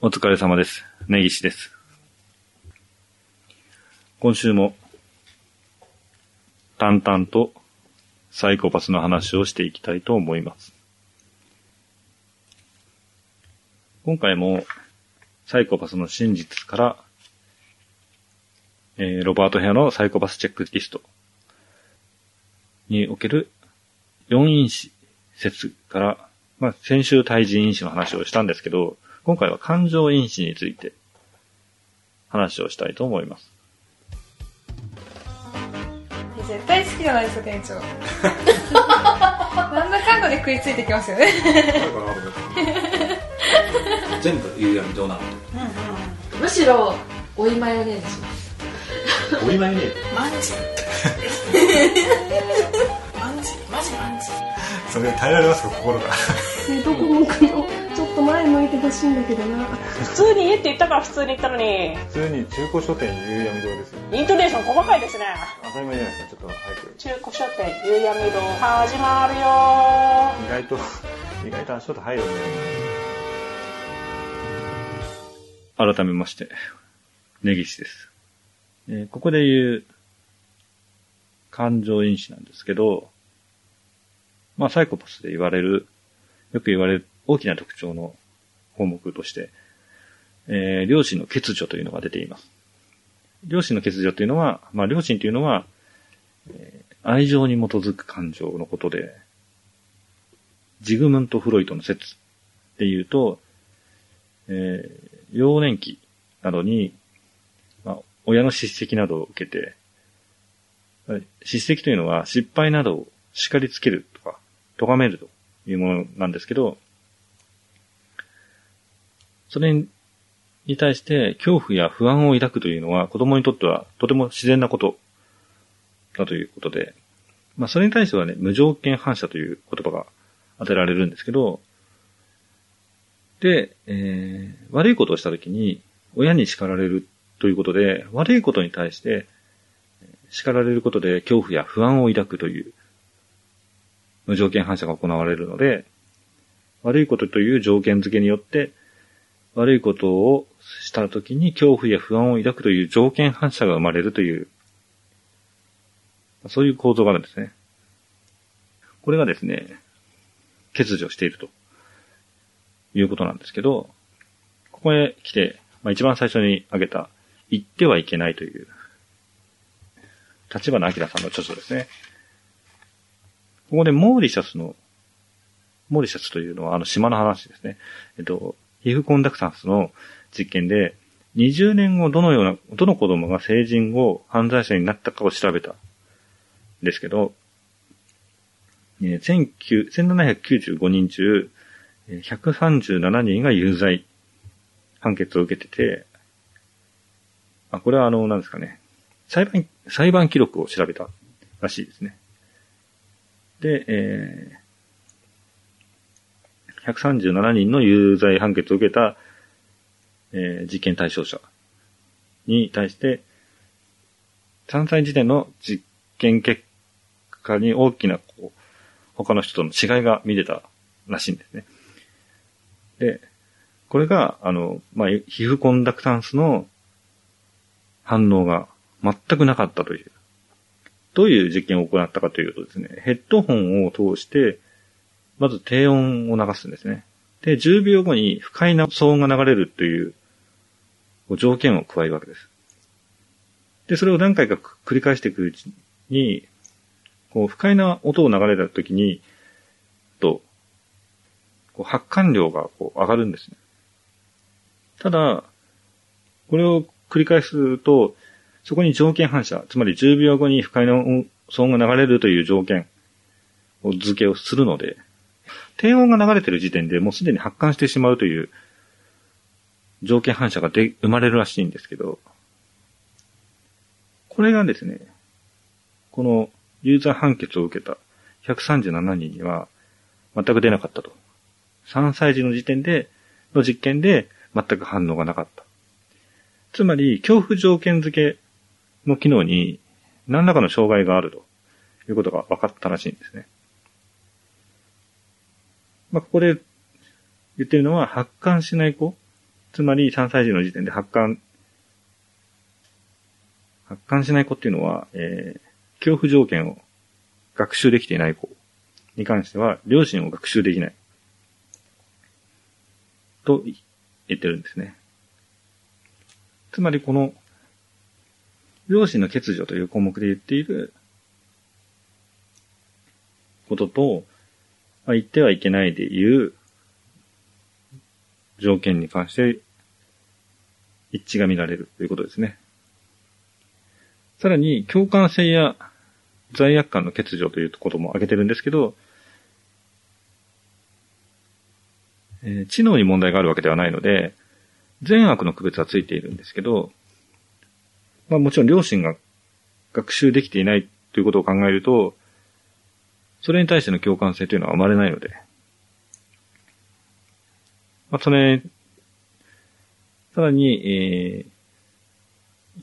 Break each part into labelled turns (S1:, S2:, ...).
S1: お疲れ様です。根岸です。今週も、淡々とサイコパスの話をしていきたいと思います。今回も、サイコパスの真実から、えーロバート・ヘアのサイコパスチェックリストにおける4因子説から、まあ、先週対人因子の話をしたんですけど、今回は感情因子について話をしたいと思います。
S2: 絶対好きじゃないですか店長。なんだかんだで食いついてきますよね。
S3: 全部夕闇どうなの
S4: むしろ追いマヨネーズします。
S3: お見舞いね
S5: マンジ マンジマジマンジ
S3: それ耐えられますか心が
S6: ねどこ向くの？前向いてほしいんだけどな。
S7: 普通に家って言ったから普通に言ったのに。
S8: 普通に中古書店夕闇堂ですよ
S7: イントネーション細かいですね。
S8: 当たり前じゃないですかちょっと早く。
S7: 中古書店夕闇堂始まるよ。
S8: 意外と 意外と足音入るんで
S1: 改めまして、根岸です。えーここで言う、感情因子なんですけど、まあ、サイコパスで言われる、よく言われる大きな特徴の項目として、えー両親の欠如というのが出ています。両親の欠如というのは、まあ、両親というのは、えー愛情に基づく感情のことで、ジグムント・フロイトの説で言うと、えー幼年期などに、まあ、親の叱責などを受けて、叱責というのは失敗などを叱りつけるとか、咎めるというものなんですけど、それに対して恐怖や不安を抱くというのは子供にとってはとても自然なことだということで、まあそれに対してはね、無条件反射という言葉が当てられるんですけど、で、えー悪いことをしたときに、親に叱られるということで、悪いことに対して、叱られることで恐怖や不安を抱くという、無条件反射が行われるので、悪いことという条件付けによって、悪いことをしたときに恐怖や不安を抱くという条件反射が生まれるという、そういう構造があるんですね。これがですね、欠如していると。いうことなんですけど、ここへ来て、まあ、一番最初に挙げた、言ってはいけないという、立花明さんの著書ですね。ここでモーリシャスの、モーリシャスというのはあの島の話ですね。えっと、皮膚コンダクタンスの実験で、20年後どのような、どの子供が成人後犯罪者になったかを調べたんですけど、えー1795人中、137人が有罪判決を受けてて、あ、これはあの、なんですかね、裁判、裁判記録を調べたらしいですね。で、えー137人の有罪判決を受けた、えー実験対象者に対して、3歳時点の実験結果に大きな、こう、他の人との違いが見れたらしいんですね。で、これが、あの、まあ、皮膚コンダクタンスの反応が全くなかったという。どういう実験を行ったかというとですね、ヘッドホンを通して、まず低音を流すんですね。で、10秒後に不快な騒音が流れるという条件を加えるわけです。で、それを何回か繰り返していくうちに、こう、不快な音を流れた時に、と、こう発汗量がこう上がるんですね。ただ、これを繰り返すと、そこに条件反射、つまり10秒後に不快な騒音が流れるという条件を付けをするので、低音が流れてる時点でもうすでに発汗してしまうという条件反射がで生まれるらしいんですけど、これがですね、このユーザー判決を受けた137人には全く出なかったと。3歳児の時点での実験で全く反応がなかった。つまり、恐怖条件付けの機能に何らかの障害があるということが分かったらしいんですね。まあ、ここで言ってるのは、発汗しない子つまり3歳児の時点で発汗、発汗しない子っていうのは、えー恐怖条件を学習できていない子に関しては、両親を学習できない。と言ってるんですね。つまりこの、両親の欠如という項目で言っていることと、まあ、言ってはいけないでいう条件に関して一致が見られるということですね。さらに、共感性や罪悪感の欠如ということも挙げてるんですけど、えー知能に問題があるわけではないので、善悪の区別はついているんですけど、まあもちろん両親が学習できていないということを考えると、それに対しての共感性というのは生まれないので、まあそれ、さらに、えー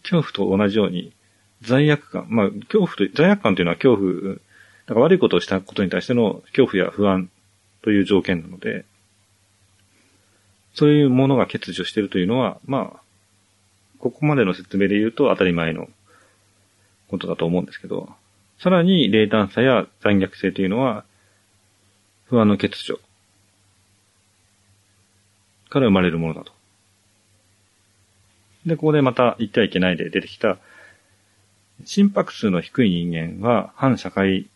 S1: 恐怖と同じように、罪悪感、まあ、恐怖と、罪悪感というのは恐怖、だから悪いことをしたことに対しての恐怖や不安という条件なので、そういうものが欠如しているというのは、まあ、ここまでの説明で言うと当たり前のことだと思うんですけど、さらに冷淡さや残虐性というのは、不安の欠如から生まれるものだと。で、ここでまた言ってはいけないで出てきた、心拍数の低い人間は反社会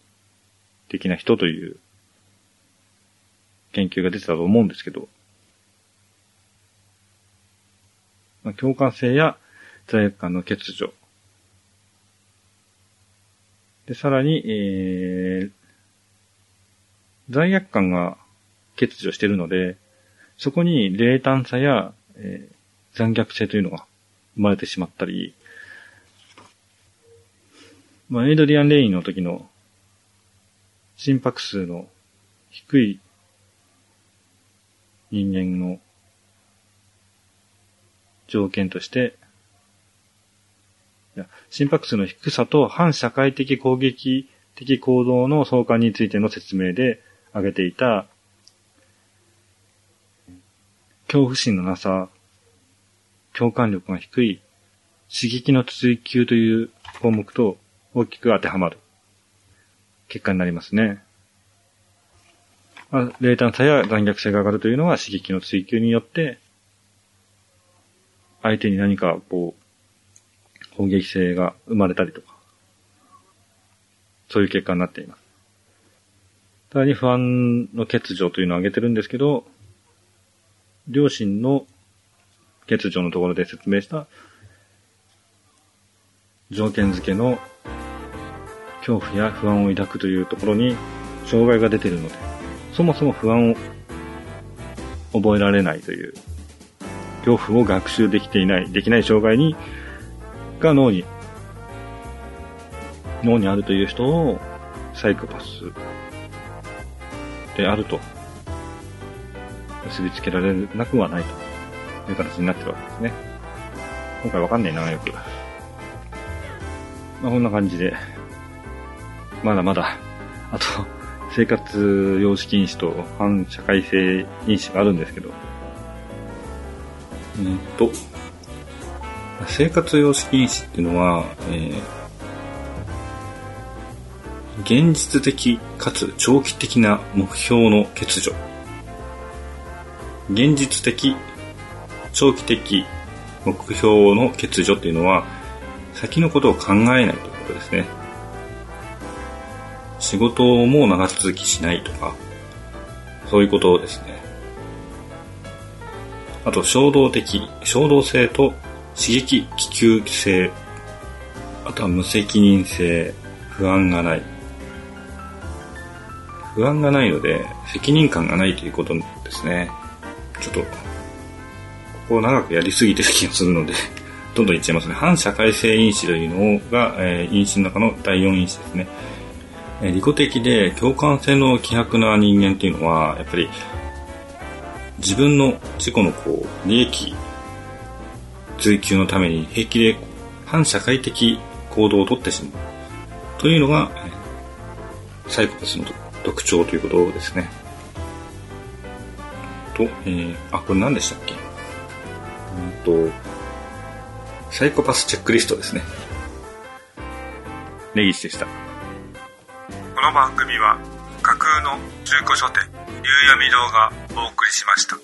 S1: 的な人という研究が出てたと思うんですけど、まあ共感性や罪悪感の欠如。で、さらに、えー、罪悪感が欠如しているので、そこに冷淡さや、えー残虐性というのが生まれてしまったり、まあ、エイドリアン・レインの時の心拍数の低い人間の条件として、心拍数の低さと反社会的攻撃的行動の相関についての説明で挙げていた、恐怖心のなさ、共感力が低い、刺激の追求という項目と大きく当てはまる結果になりますね。まあ、冷淡さや残虐性が上がるというのは刺激の追求によって、相手に何かこう、攻撃性が生まれたりとか、そういう結果になっています。さらに不安の欠如というのを挙げてるんですけど、両親の欠如のところで説明した条件付けの恐怖や不安を抱くというところに障害が出ているので、そもそも不安を覚えられないという、恐怖を学習できていない、できない障害に、が脳に、脳にあるという人をサイコパスであると結びつけられなくはないという形になってるわけですね。今回わかんないな、よく。まあ、こんな感じで、まだまだ、あと、生活様式因子と反社会性因子があるんですけど、えーっと、生活様式因子っていうのは、えー現実的かつ長期的な目標の欠如。現実的、長期的目標の欠如っていうのは、先のことを考えないということですね。仕事も長続きしないとか、そういうことですね。あと、衝動的、衝動性と刺激気球性、あとは無責任性、不安がない。不安がないので、責任感がないということですね。ちょっと、ここを長くやりすぎてる気がするので、どんどんいっちゃいますね。反社会性因子というのが、えー因子の中の第4因子ですね。えー利己的で共感性の希薄な人間っていうのは、やっぱり、自分の自己のこう、利益追求のために平気で反社会的行動をとってしまう。というのが、サイコパスの特徴ということですね。と、えー、あ、これ何でしたっけ？あと、サイコパスチェックリストですね。ネギスでした。この番組は架空の中古書店、夕闇堂がお送りしました。